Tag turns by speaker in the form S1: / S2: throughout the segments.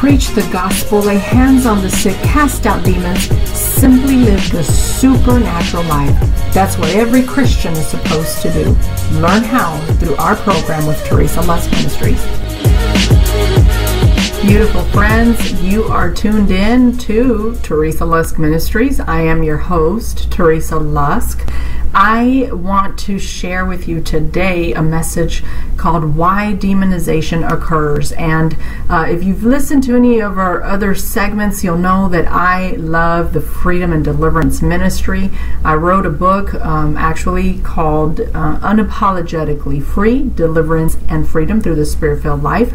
S1: preach the gospel, lay hands on the sick, cast out demons, simply live the supernatural life. That's what every Christian is supposed to do. Learn how through our program with Teresa Lusk Ministries. Beautiful friends, you are tuned in to Teresa Lusk Ministries. I am your host, Teresa Lusk. I want to share with you today a message called Why Demonization Occurs. And uh, if you've listened to any of our other segments, you'll know that I love the Freedom and Deliverance Ministry. I wrote a book um, actually called uh, Unapologetically Free Deliverance and Freedom Through the Spirit Filled Life.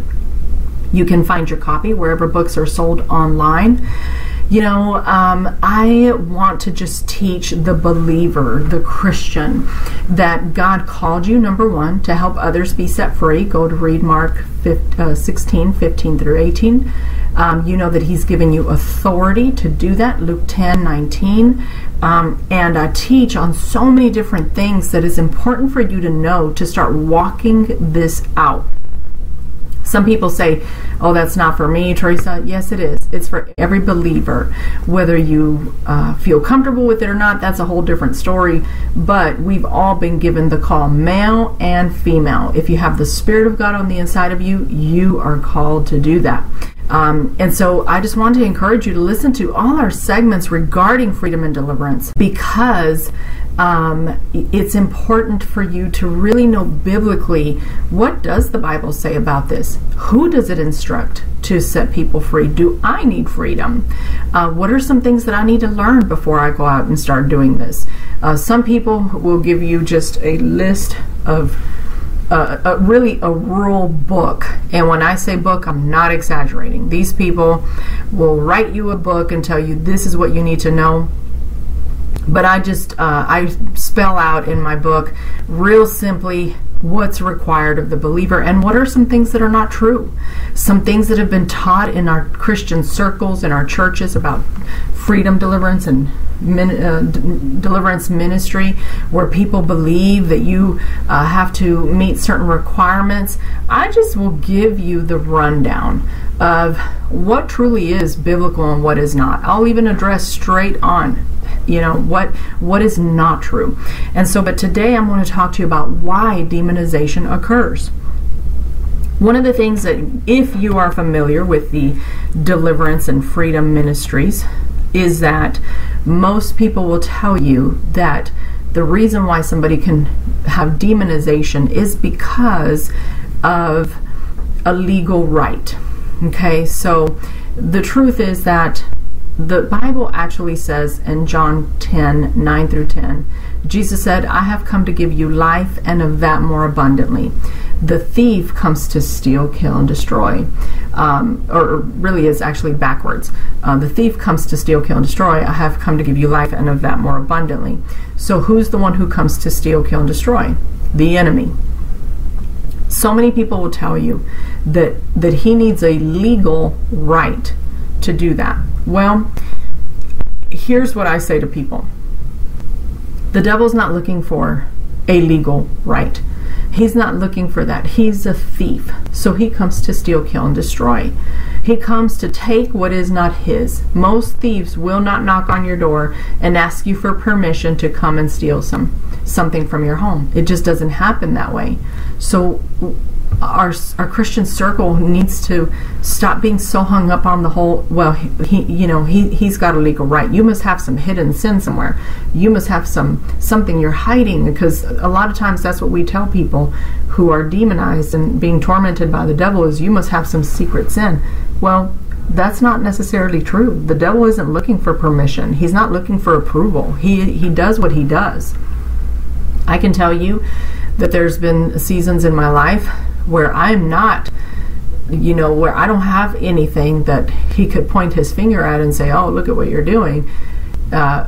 S1: You can find your copy wherever books are sold online. You know, um, I want to just teach the believer, the Christian, that God called you, number one, to help others be set free. Go to read Mark 15, uh, 16, 15 through 18. Um, you know that He's given you authority to do that, Luke 10, 19. Um, and I teach on so many different things that is important for you to know to start walking this out. Some people say, oh, that's not for me, Teresa. Yes, it is. It's for every believer. Whether you uh, feel comfortable with it or not, that's a whole different story. But we've all been given the call, male and female. If you have the Spirit of God on the inside of you, you are called to do that. Um, and so I just want to encourage you to listen to all our segments regarding freedom and deliverance because um, it's important for you to really know biblically what does the Bible say about this? Who does it instruct to set people free? Do I need freedom? Uh, what are some things that I need to learn before I go out and start doing this? Uh, some people will give you just a list of a, really a rural book. And when I say book, I'm not exaggerating. These people will write you a book and tell you this is what you need to know. But I just uh, I spell out in my book real simply what's required of the believer and what are some things that are not true. Some things that have been taught in our Christian circles in our churches about freedom, deliverance, and min, uh, d- deliverance ministry, where people believe that you uh, have to meet certain requirements. I just will give you the rundown of what truly is biblical and what is not. I'll even address straight on you know what what is not true. And so but today i'm going to talk to you about why demonization occurs. One of the things that if you are familiar with the deliverance and freedom ministries is that most people will tell you that the reason why somebody can have demonization is because of a legal right okay? So the truth is that the Bible actually says in John 10 9 through 10, Jesus said, I have come to give you life and of that more abundantly. The thief comes to steal, kill, and destroy. Um, or really is actually backwards. Uh, the thief comes to steal, kill, and destroy. I have come to give you life and of that more abundantly. So who's the one who comes to steal, kill, and destroy? The enemy. So many people will tell you that that he needs a legal right to do that? Well, here's what I say to people the devil's not looking for a legal right. He's not looking for that. He's a thief. So he comes to steal, kill, and destroy. He comes to take what is not his. Most thieves will not knock on your door and ask you for permission to come and steal some something from your home. It just doesn't happen that way. So our our Christian circle needs to stop being so hung up on the whole. Well, he, you know he he's got a legal right. You must have some hidden sin somewhere. You must have some something you're hiding because a lot of times that's what we tell people who are demonized and being tormented by the devil is you must have some secret sin. Well, that's not necessarily true. The devil isn't looking for permission. He's not looking for approval. He he does what he does. I can tell you that there's been seasons in my life where I'm not you know where I don't have anything that he could point his finger at and say, "Oh, look at what you're doing." Uh,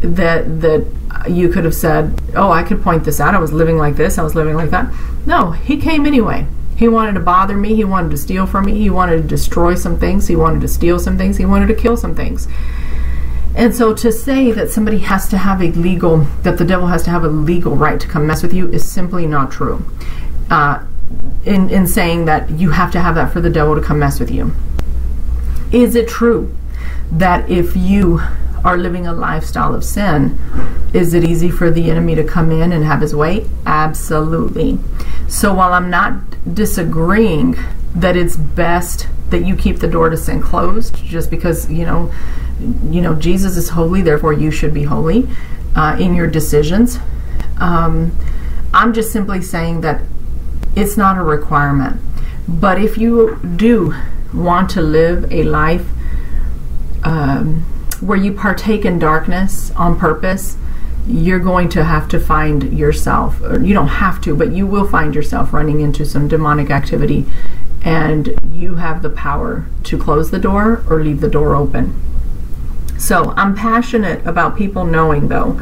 S1: that that you could have said, "Oh, I could point this out. I was living like this. I was living like that." No, he came anyway. He wanted to bother me. He wanted to steal from me. He wanted to destroy some things. He wanted to steal some things. He wanted to kill some things. And so to say that somebody has to have a legal, that the devil has to have a legal right to come mess with you is simply not true. Uh, in, in saying that you have to have that for the devil to come mess with you. Is it true that if you are living a lifestyle of sin, is it easy for the enemy to come in and have his way? Absolutely. So while I'm not disagreeing that it's best that you keep the door to sin closed just because, you know, you know Jesus is holy, therefore you should be holy uh, in your decisions. Um, I'm just simply saying that it's not a requirement. But if you do want to live a life um, where you partake in darkness on purpose, you're going to have to find yourself, or you don't have to, but you will find yourself running into some demonic activity, and you have the power to close the door or leave the door open. So I'm passionate about people knowing, though,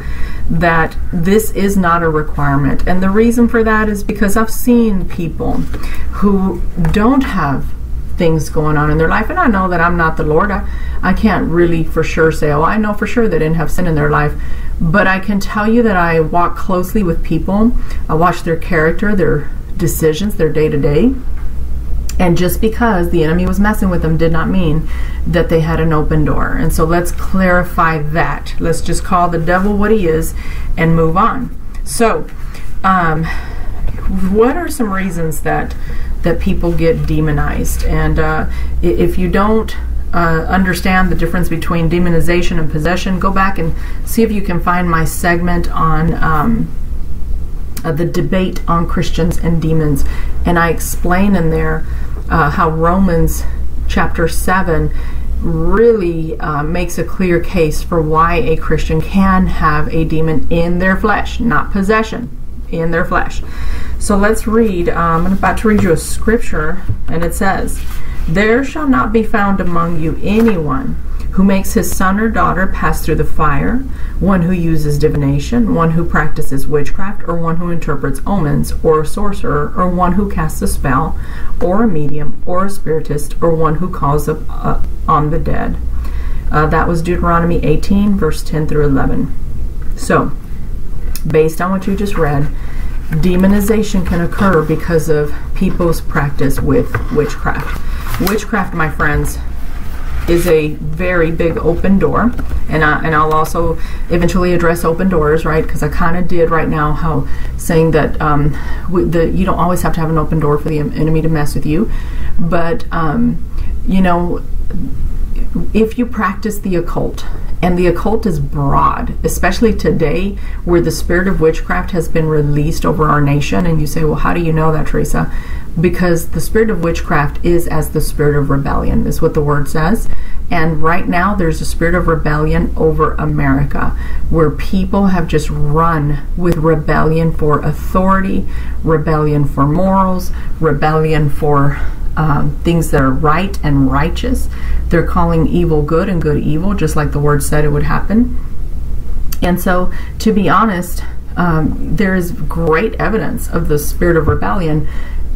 S1: that this is not a requirement. And the reason for that is because I've seen people who don't have things going on in their life. And I know that I'm not the Lord. I, I can't really for sure say, oh, I know for sure they didn't have sin in their life. But I can tell you that I walk closely with people. I watch their character, their decisions, their day to day. And just because the enemy was messing with them did not mean that they had an open door. And so let's clarify that. Let's just call the devil what he is and move on. So, um, what are some reasons that that people get demonized? And uh, if you don't uh, understand the difference between demonization and possession, go back and see if you can find my segment on. Um, uh, the debate on Christians and demons. And I explain in there uh, how Romans chapter 7 really uh, makes a clear case for why a Christian can have a demon in their flesh, not possession, in their flesh. So let's read. Um, I'm about to read you a scripture, and it says, There shall not be found among you anyone who makes his son or daughter pass through the fire, one who uses divination, one who practices witchcraft, or one who interprets omens, or a sorcerer, or one who casts a spell, or a medium, or a spiritist, or one who calls up, uh, on the dead. Uh, that was Deuteronomy 18, verse 10 through 11. So, based on what you just read, demonization can occur because of people's practice with witchcraft. Witchcraft, my friends, is a very big open door, and I, and I'll also eventually address open doors, right? Because I kind of did right now how saying that um, the you don't always have to have an open door for the enemy to mess with you, but um, you know if you practice the occult, and the occult is broad, especially today where the spirit of witchcraft has been released over our nation, and you say, Well, how do you know that, Teresa? Because the spirit of witchcraft is as the spirit of rebellion, is what the word says. And right now, there's a spirit of rebellion over America where people have just run with rebellion for authority, rebellion for morals, rebellion for um, things that are right and righteous. They're calling evil good and good evil, just like the word said it would happen. And so, to be honest, um, there is great evidence of the spirit of rebellion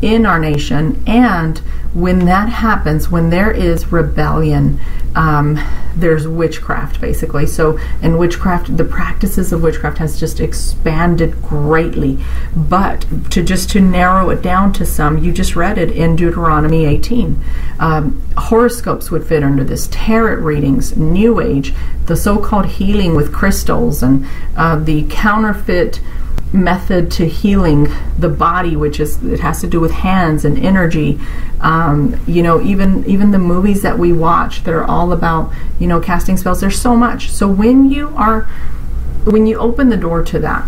S1: in our nation. And when that happens, when there is rebellion, um, there's witchcraft basically. So, in witchcraft, the practices of witchcraft has just expanded greatly. But to just to narrow it down to some, you just read it in Deuteronomy 18. Um, horoscopes would fit under this, tarot readings, New Age, the so-called healing with crystals, and uh, the counterfeit method to healing the body, which is it has to do with hands and energy. Um, you know, even even the movies that we watch that are all about you know casting spells. There's so much. So when you are when you open the door to that.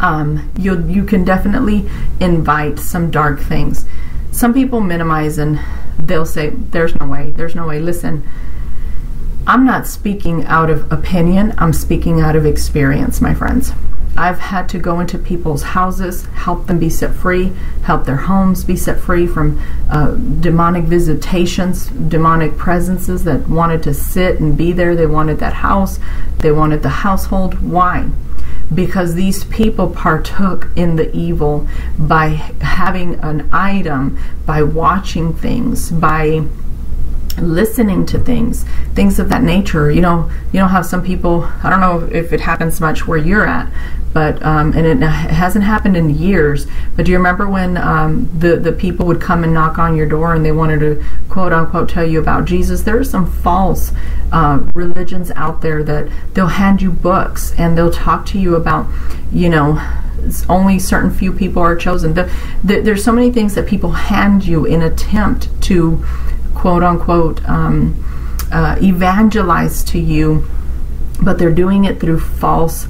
S1: Um, you you can definitely invite some dark things. Some people minimize and they'll say, "There's no way. There's no way." Listen, I'm not speaking out of opinion. I'm speaking out of experience, my friends. I've had to go into people's houses, help them be set free, help their homes be set free from uh, demonic visitations, demonic presences that wanted to sit and be there. They wanted that house, they wanted the household. Why? Because these people partook in the evil by having an item, by watching things, by listening to things things of that nature. You know you know how some people i don't know if it happens much where you're at but um, and it hasn't happened in years but do you remember when um, the the people would come and knock on your door and they wanted to quote unquote tell you about jesus? There are some false uh, religions out there that they'll hand you books and they'll talk to you about you know only certain few people are chosen. The, the, there's so many things that people hand you in attempt to quote unquote um, uh, evangelize to you, but they're doing it through false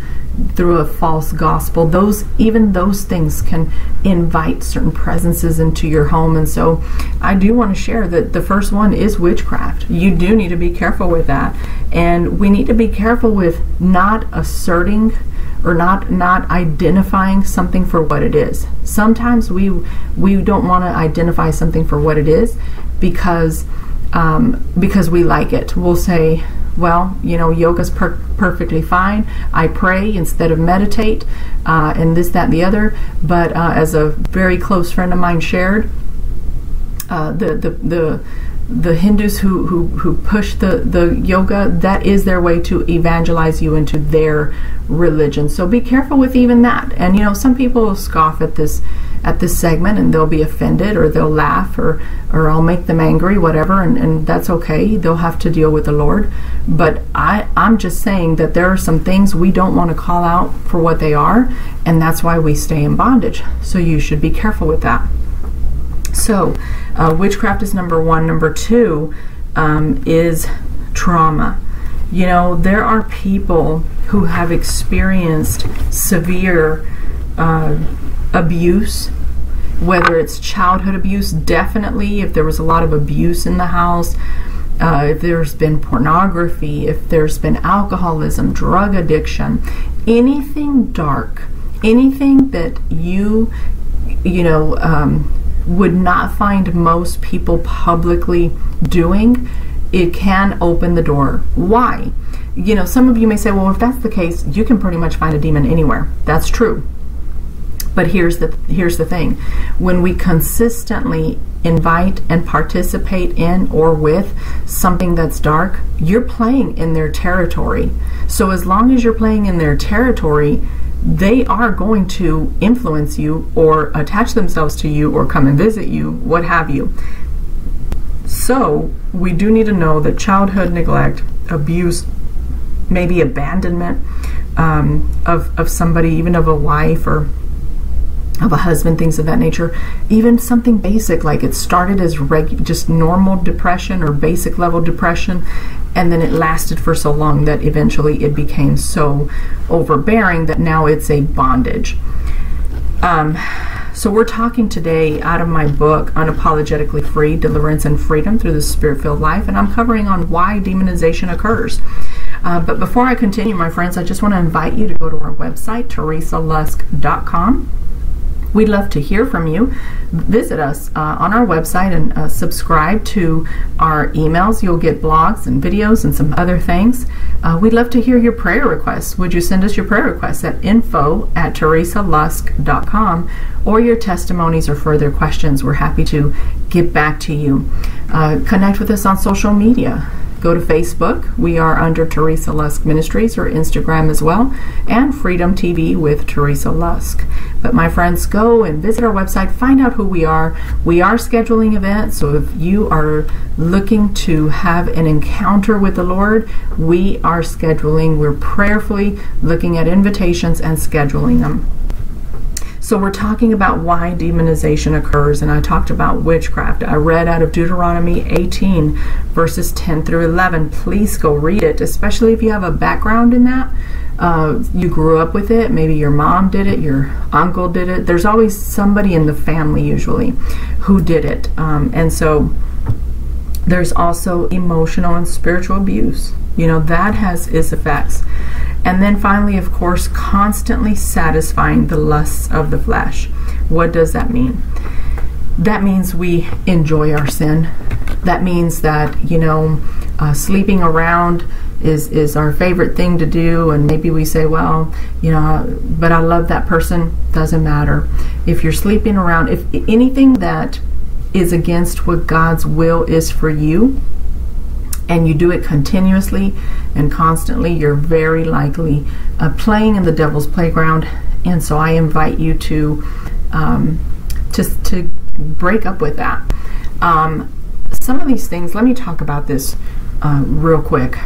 S1: through a false gospel. Those even those things can invite certain presences into your home. And so i do want to share that the first one is witchcraft. You do need to be careful with that. And we need to be careful with not asserting or not not identifying something for what it is. Sometimes we we don't want to identify something for what it is because um, because we like it. We'll say, well, you know, yoga's per- perfectly fine. I pray instead of meditate, uh, and this, that, and the other. But uh, as a very close friend of mine shared, uh, the the the the Hindus who, who, who push the, the yoga, that is their way to evangelize you into their religion. So be careful with even that. And you know, some people scoff at this at this segment and they'll be offended or they'll laugh or, or I'll make them angry, whatever, and, and that's okay. They'll have to deal with the Lord. But I, I'm just saying that there are some things we don't want to call out for what they are, and that's why we stay in bondage. So you should be careful with that. So, uh, witchcraft is number one. Number two um, is trauma. You know, there are people who have experienced severe uh, abuse, whether it's childhood abuse, definitely, if there was a lot of abuse in the house. Uh, if there's been pornography, if there's been alcoholism, drug addiction, anything dark, anything that you, you know, um, would not find most people publicly doing, it can open the door. Why? You know, some of you may say, well, if that's the case, you can pretty much find a demon anywhere. That's true. But here's the here's the thing. When we consistently invite and participate in or with something that's dark, you're playing in their territory. So as long as you're playing in their territory, they are going to influence you or attach themselves to you or come and visit you, what have you. So, we do need to know that childhood neglect, abuse, maybe abandonment um, of, of somebody, even of a wife or of a husband, things of that nature. Even something basic like it started as reg- just normal depression or basic level depression, and then it lasted for so long that eventually it became so overbearing that now it's a bondage. Um, so, we're talking today out of my book, Unapologetically Free Deliverance and Freedom Through the Spirit Filled Life, and I'm covering on why demonization occurs. Uh, but before I continue, my friends, I just want to invite you to go to our website, teresalusk.com We'd love to hear from you. Visit us uh, on our website and uh, subscribe to our emails. You'll get blogs and videos and some other things. Uh, we'd love to hear your prayer requests. Would you send us your prayer requests at info at teresalusk.com or your testimonies or further questions? We're happy to get back to you. Uh, connect with us on social media. Go to Facebook. We are under Teresa Lusk Ministries or Instagram as well, and Freedom TV with Teresa Lusk. But my friends, go and visit our website, find out who we are. We are scheduling events, so if you are looking to have an encounter with the Lord, we are scheduling. We're prayerfully looking at invitations and scheduling them. So we're talking about why demonization occurs, and I talked about witchcraft. I read out of Deuteronomy 18, verses 10 through 11. Please go read it, especially if you have a background in that. Uh, you grew up with it, maybe your mom did it, your uncle did it. There's always somebody in the family, usually, who did it. Um, and so there's also emotional and spiritual abuse. You know, that has its effects. And then finally, of course, constantly satisfying the lusts of the flesh. What does that mean? That means we enjoy our sin. That means that, you know, uh, sleeping around is, is our favorite thing to do. And maybe we say, well, you know, but I love that person. Doesn't matter. If you're sleeping around, if anything that is against what God's will is for you, and you do it continuously and constantly, you're very likely uh, playing in the devil's playground. And so I invite you to um, to, to break up with that. Um, some of these things, let me talk about this uh, real quick.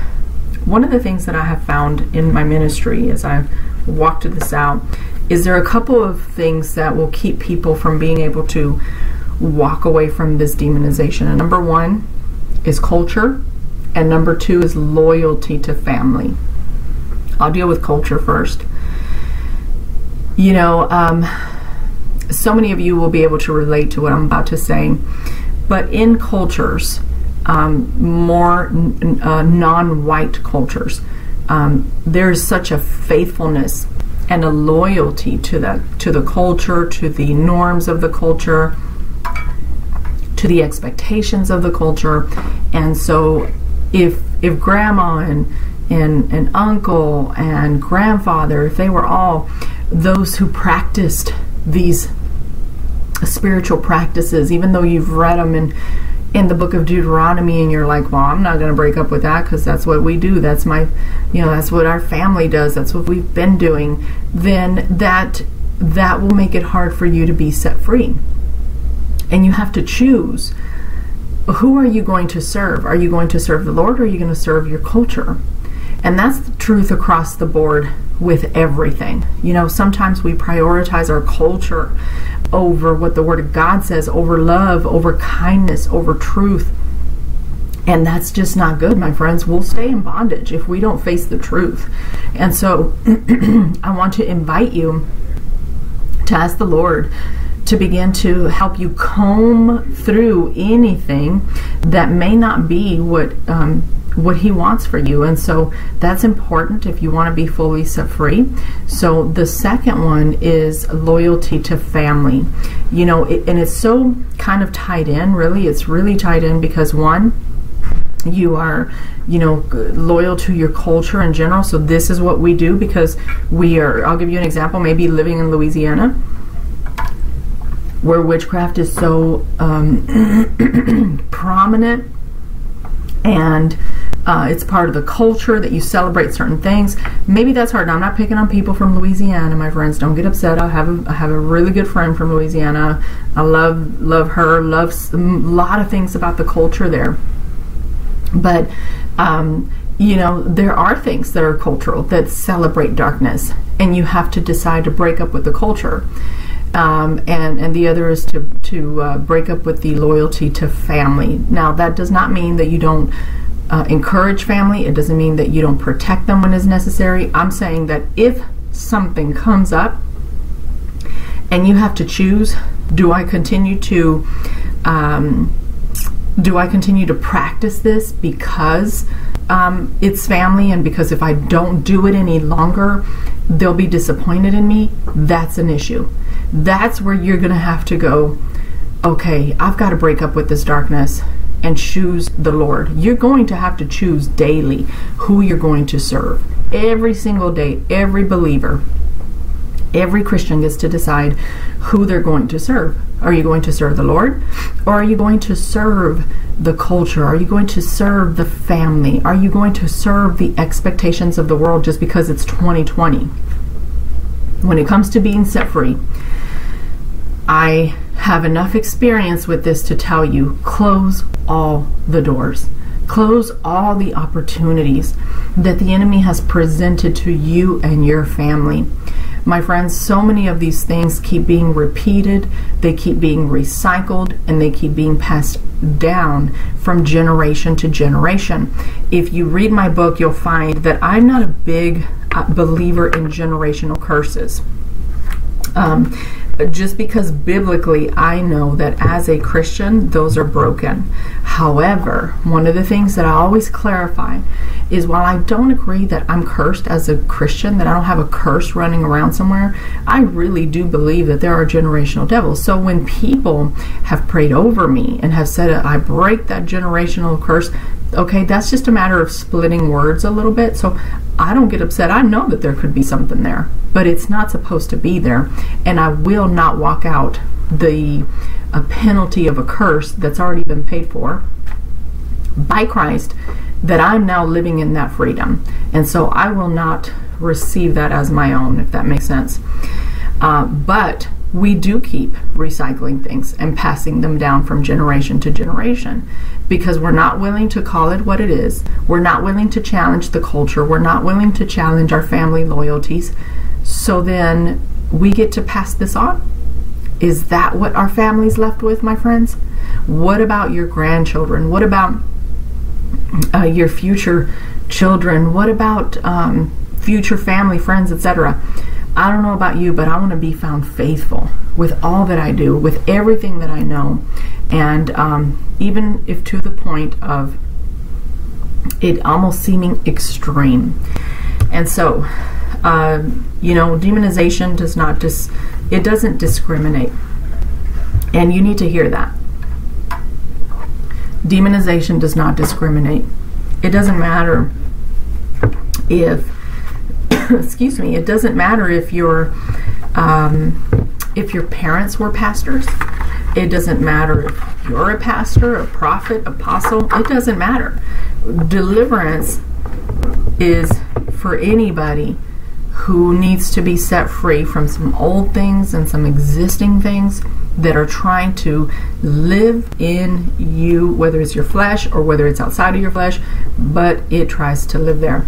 S1: One of the things that I have found in my ministry as I've walked this out is there a couple of things that will keep people from being able to walk away from this demonization. And number one is culture, and number two is loyalty to family. I'll deal with culture first. You know, um, so many of you will be able to relate to what I'm about to say, but in cultures, um, more n- uh, non white cultures, um, there's such a faithfulness and a loyalty to the to the culture, to the norms of the culture, to the expectations of the culture, and so if if grandma and and, and uncle and grandfather, if they were all those who practiced these spiritual practices, even though you've read them in in the book of Deuteronomy and you're like, well, I'm not going to break up with that because that's what we do. That's my, you know, that's what our family does. That's what we've been doing. Then that that will make it hard for you to be set free. And you have to choose who are you going to serve? Are you going to serve the Lord or are you going to serve your culture? And that's the truth across the board with everything. You know, sometimes we prioritize our culture over what the Word of God says, over love, over kindness, over truth. And that's just not good, my friends. We'll stay in bondage if we don't face the truth. And so I want to invite you to ask the Lord to begin to help you comb through anything that may not be what um, what he wants for you. And so that's important if you want to be fully set free. So the second one is loyalty to family. You know it, and it's so kind of tied in really. It's really tied in because one you are you know loyal to your culture in general. So this is what we do because we are i'll give you an example maybe living in louisiana where witchcraft is so um, prominent and uh, it's part of the culture that you celebrate certain things. Maybe that's hard. Now, I'm not picking on people from Louisiana, my friends. Don't get upset. I have a, I have a really good friend from Louisiana. I love love her. Love a lot of things about the culture there. But um, you know, there are things that are cultural that celebrate darkness, and you have to decide to break up with the culture. Um, and and the other is to to uh, break up with the loyalty to family. Now that does not mean that you don't uh, encourage family. It doesn't mean that you don't protect them when it's necessary. I'm saying that if something comes up and you have to choose, do I continue to um, do I continue to practice this because um, it's family and because if I don't do it any longer, they'll be disappointed in me? That's an issue. That's where you're going to have to go. Okay, I've got to break up with this darkness and choose the Lord. You're going to have to choose daily who you're going to serve. Every single day, every believer, every Christian gets to decide who they're going to serve. Are you going to serve the Lord? Or are you going to serve the culture? Are you going to serve the family? Are you going to serve the expectations of the world just because it's 2020? When it comes to being set free, I have enough experience with this to tell you close all the doors. Close all the opportunities that the enemy has presented to you and your family. My friends, so many of these things keep being repeated, they keep being recycled, and they keep being passed down from generation to generation. If you read my book, you'll find that I'm not a big uh, believer in generational curses. Um, just because biblically I know that as a Christian, those are broken. However, one of the things that I always clarify is while I don't agree that I'm cursed as a Christian, that I don't have a curse running around somewhere, I really do believe that there are generational devils. So when people have prayed over me and have said, I break that generational curse, okay, that's just a matter of splitting words a little bit. So I don't get upset. I know that there could be something there, but it's not supposed to be there. And I will not walk out the a penalty of a curse that's already been paid for by Christ that I'm now living in that freedom. And so I will not receive that as my own, if that makes sense. Uh, but we do keep recycling things and passing them down from generation to generation because we're not willing to call it what it is. We're not willing to challenge the culture. We're not willing to challenge our family loyalties. So then we get to pass this on. Is that what our family's left with, my friends? What about your grandchildren? What about uh, your future children? What about um, future family, friends, etc.? I don't know about you, but I want to be found faithful with all that I do, with everything that I know, and um, even if to the point of it almost seeming extreme. And so, uh, you know, demonization does not dis it doesn't discriminate, and you need to hear that. Demonization does not discriminate. It doesn't matter if excuse me, it doesn't matter if your um, if your parents were pastors. It doesn't matter if you're a pastor, a prophet, apostle. It doesn't matter. Deliverance is for anybody who needs to be set free from some old things and some existing things that are trying to live in you, whether it's your flesh or whether it's outside of your flesh, but it tries to live there.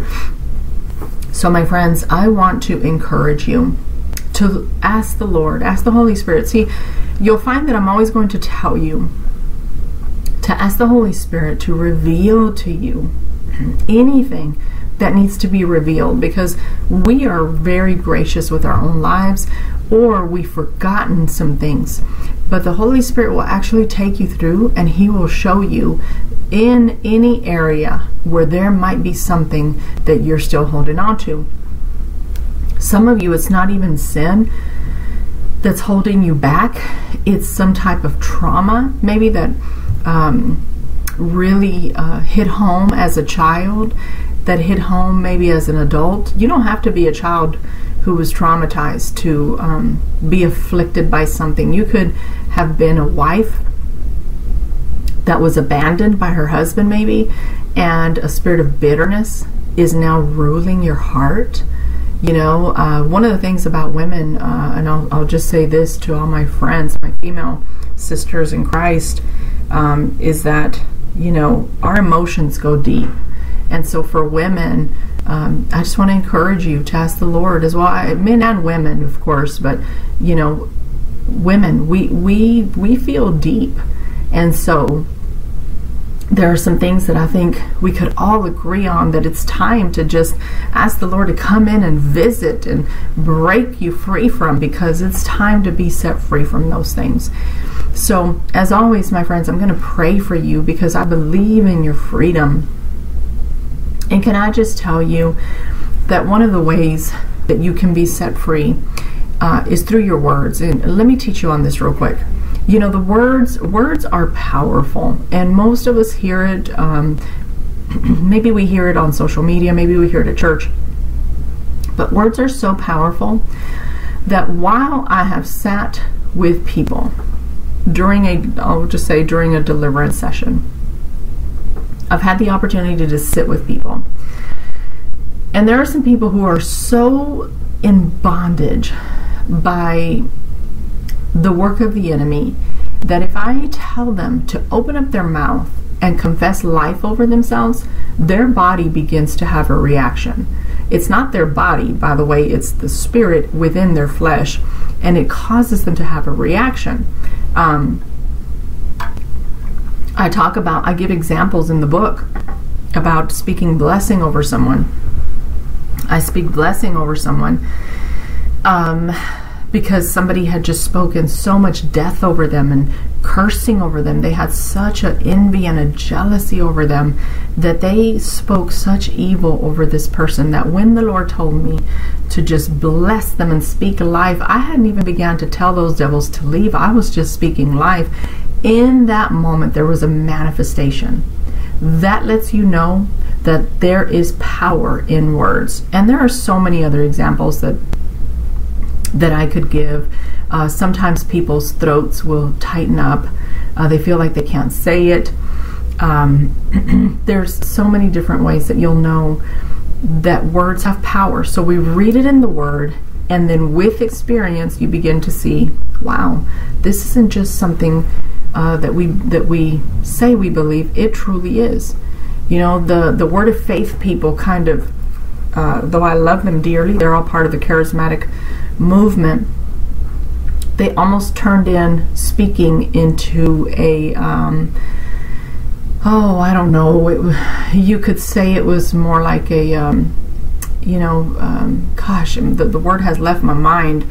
S1: So, my friends, I want to encourage you to ask the Lord, ask the Holy Spirit. See, you'll find that I'm always going to tell you to ask the Holy Spirit to reveal to you anything that needs to be revealed because we are very gracious with our own lives or we've forgotten some things. But the Holy Spirit will actually take you through and He will show you in any area where there might be something that you're still holding on to. Some of you, it's not even sin that's holding you back, it's some type of trauma, maybe that um, really uh, hit home as a child, that hit home maybe as an adult. You don't have to be a child who was traumatized to um, be afflicted by something. You could have been a wife that was abandoned by her husband, maybe, and a spirit of bitterness is now ruling your heart. You know, uh, one of the things about women, uh, and I'll, I'll, just say this to all my friends, my female sisters in Christ, um, is that, you know, our emotions go deep. And so for women, um, I just want to encourage you to ask the Lord as well, I, men and women, of course, but, you know, women, we, we, we feel deep. And so there are some things that I think we could all agree on that it's time to just ask the Lord to come in and visit and break you free from because it's time to be set free from those things. So, as always, my friends, I'm going to pray for you because I believe in your freedom. And can I just tell you that one of the ways that you can be set free uh, is through your words? And let me teach you on this real quick. You know the words words are powerful. And most of us hear it um, maybe we hear it on social media maybe we hear it at church. But words are so powerful that while i have sat with people during a i'll just say during a deliverance session i've had the opportunity to just sit with people and there are some people who are so in bondage by the work of the enemy that if I tell them to open up their mouth and confess life over themselves, their body begins to have a reaction. It's not their body, by the way, it's the spirit within their flesh, and it causes them to have a reaction. Um, I talk about, I give examples in the book about speaking blessing over someone. I speak blessing over someone. Um, because somebody had just spoken so much death over them and cursing over them. They had such an envy and a jealousy over them that they spoke such evil over this person that when the Lord told me to just bless them and speak life, I hadn't even began to tell those devils to leave. I was just speaking life. In that moment, there was a manifestation. That lets you know that there is power in words. And there are so many other examples that that I could give. Uh, sometimes people's throats will tighten up. Uh, they feel like they can't say it. um, there's so many different ways that you'll know that words have power. So we read it in the Word, and then with experience, you begin to see, wow, this isn't just something uh, that we that we say we believe. It truly is. You know, the the Word of Faith people kind of, uh, though I love them dearly, they're all part of the charismatic movement. They almost turned in speaking into a um, oh, I don't know. It, you could say it was more like a, um, you know, um, gosh, the, the word has left my mind.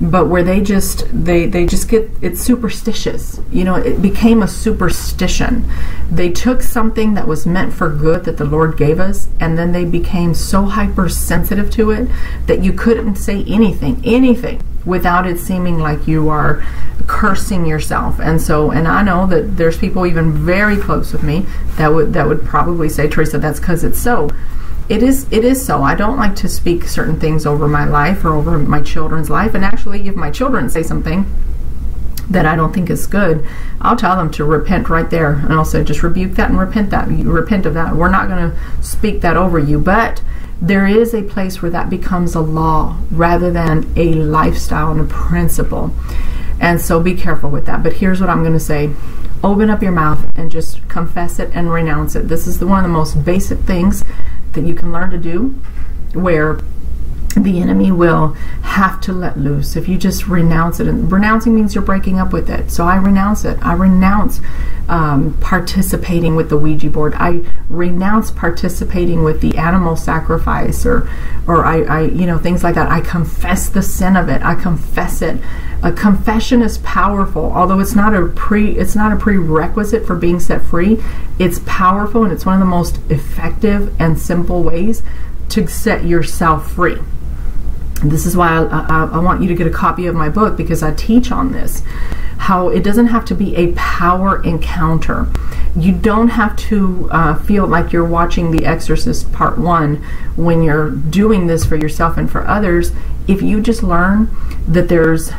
S1: But where they just they they just get it's superstitious. You know, it became a superstition. They took something that was meant for good that the Lord gave us, and then they became so hypersensitive to it that you couldn't say anything, anything without it seeming like you are cursing yourself. And so, and I know that there's people even very close with me that would that would probably say, Teresa, that's because it's so. It is. It is so. I don't like to speak certain things over my life or over my children's life. And actually, if my children say something that I don't think is good, I'll tell them to repent right there, and I'll say, just rebuke that and repent that. You repent of that. We're not going to speak that over you, but there is a place where that becomes a law rather than a lifestyle and a principle. And so be careful with that. But here's what I'm going to say open up your mouth and just confess it and renounce it. This is the, one of the most basic things that you can learn to do where the enemy will have to let loose if you just renounce it. And renouncing means you're breaking up with it. So I renounce it. I renounce um, participating with the Ouija board. I renounce participating with the animal sacrifice or, or I, I, you know, things like that. I confess the sin of it. I confess it. A confession is powerful, although it's not a pre, it's not a prerequisite for being set free. It's powerful, and it's one of the most effective and simple ways to set yourself free. This is why I, I, I, want you to get a copy of my book because I teach on this. How it doesn't have to be a power encounter. You don't have to uh, feel like you're watching The Exorcist Part 1 when you're doing this for yourself and for others. If you just learn that there's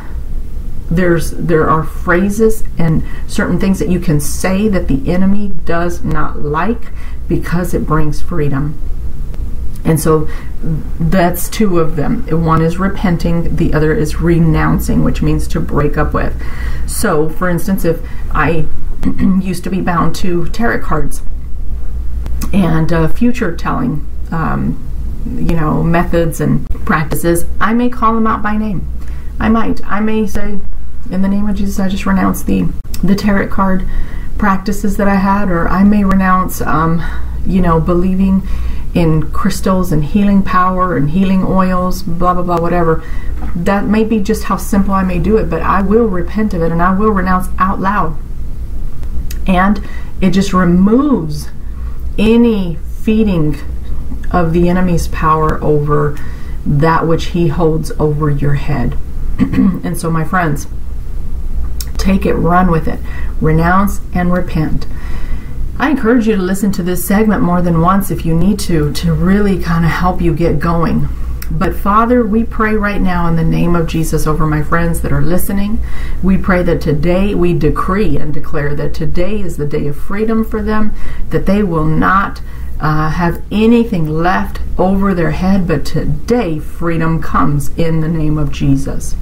S1: there's there are phrases and certain things that you can say that the enemy does not like because it brings freedom and so that's two of them. One is repenting, the other is renouncing, which means to break up with. So, for instance, if I used to be bound to tarot cards and uh, future telling, um, you know, methods and practices, I may call them out by name. I might. I may say, in the name of Jesus, I just renounce the the tarot card practices that I had, or I may renounce, um, you know, believing in crystals and healing power and healing oils, blah, blah, blah, whatever. That may be just how simple I may do it, but I will repent of it and I will renounce out loud. And it just removes any feeding of the enemy's power over that which he holds over your head. and so, my friends, take it, run with it, renounce and repent. I encourage you to listen to this segment more than once if you need to, to really kind of help you get going. But Father, we pray right now in the name of Jesus over my friends that are listening. We pray that today we decree and declare that today is the day of freedom for them, that they will not uh, have anything left over their head, but today freedom comes in the name of Jesus.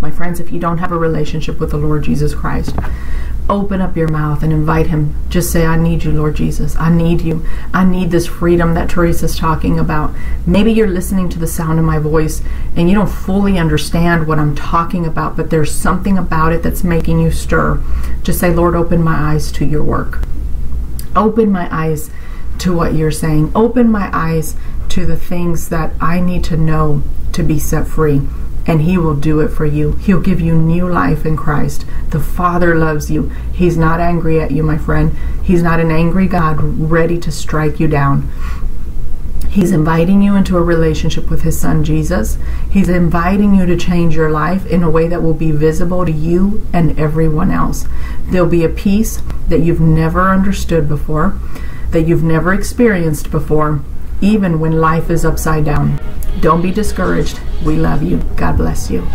S1: My friends, if you don't have a relationship with the Lord Jesus Christ, open up your mouth and invite him. Just say, I need you, Lord Jesus. I need you. I need this freedom that Teresa's talking about. Maybe you're listening to the sound of my voice and you don't fully understand what I'm talking about, but there's something about it that's making you stir. Just say, Lord, open my eyes to your work. Open my eyes to what you're saying. Open my eyes to the things that I need to know to be set free and He will do it for you. He'll give you new life in Christ. The Father loves you. He's not angry at you, my friend. He's not an angry God ready to strike you down. He's inviting you into a relationship with His Son Jesus. He's inviting you to change your life in a way that will be visible to you and everyone else. There'll be a peace that you've never understood before, that you've never experienced before, even when life is upside down. Don't be discouraged. We love you. God bless you.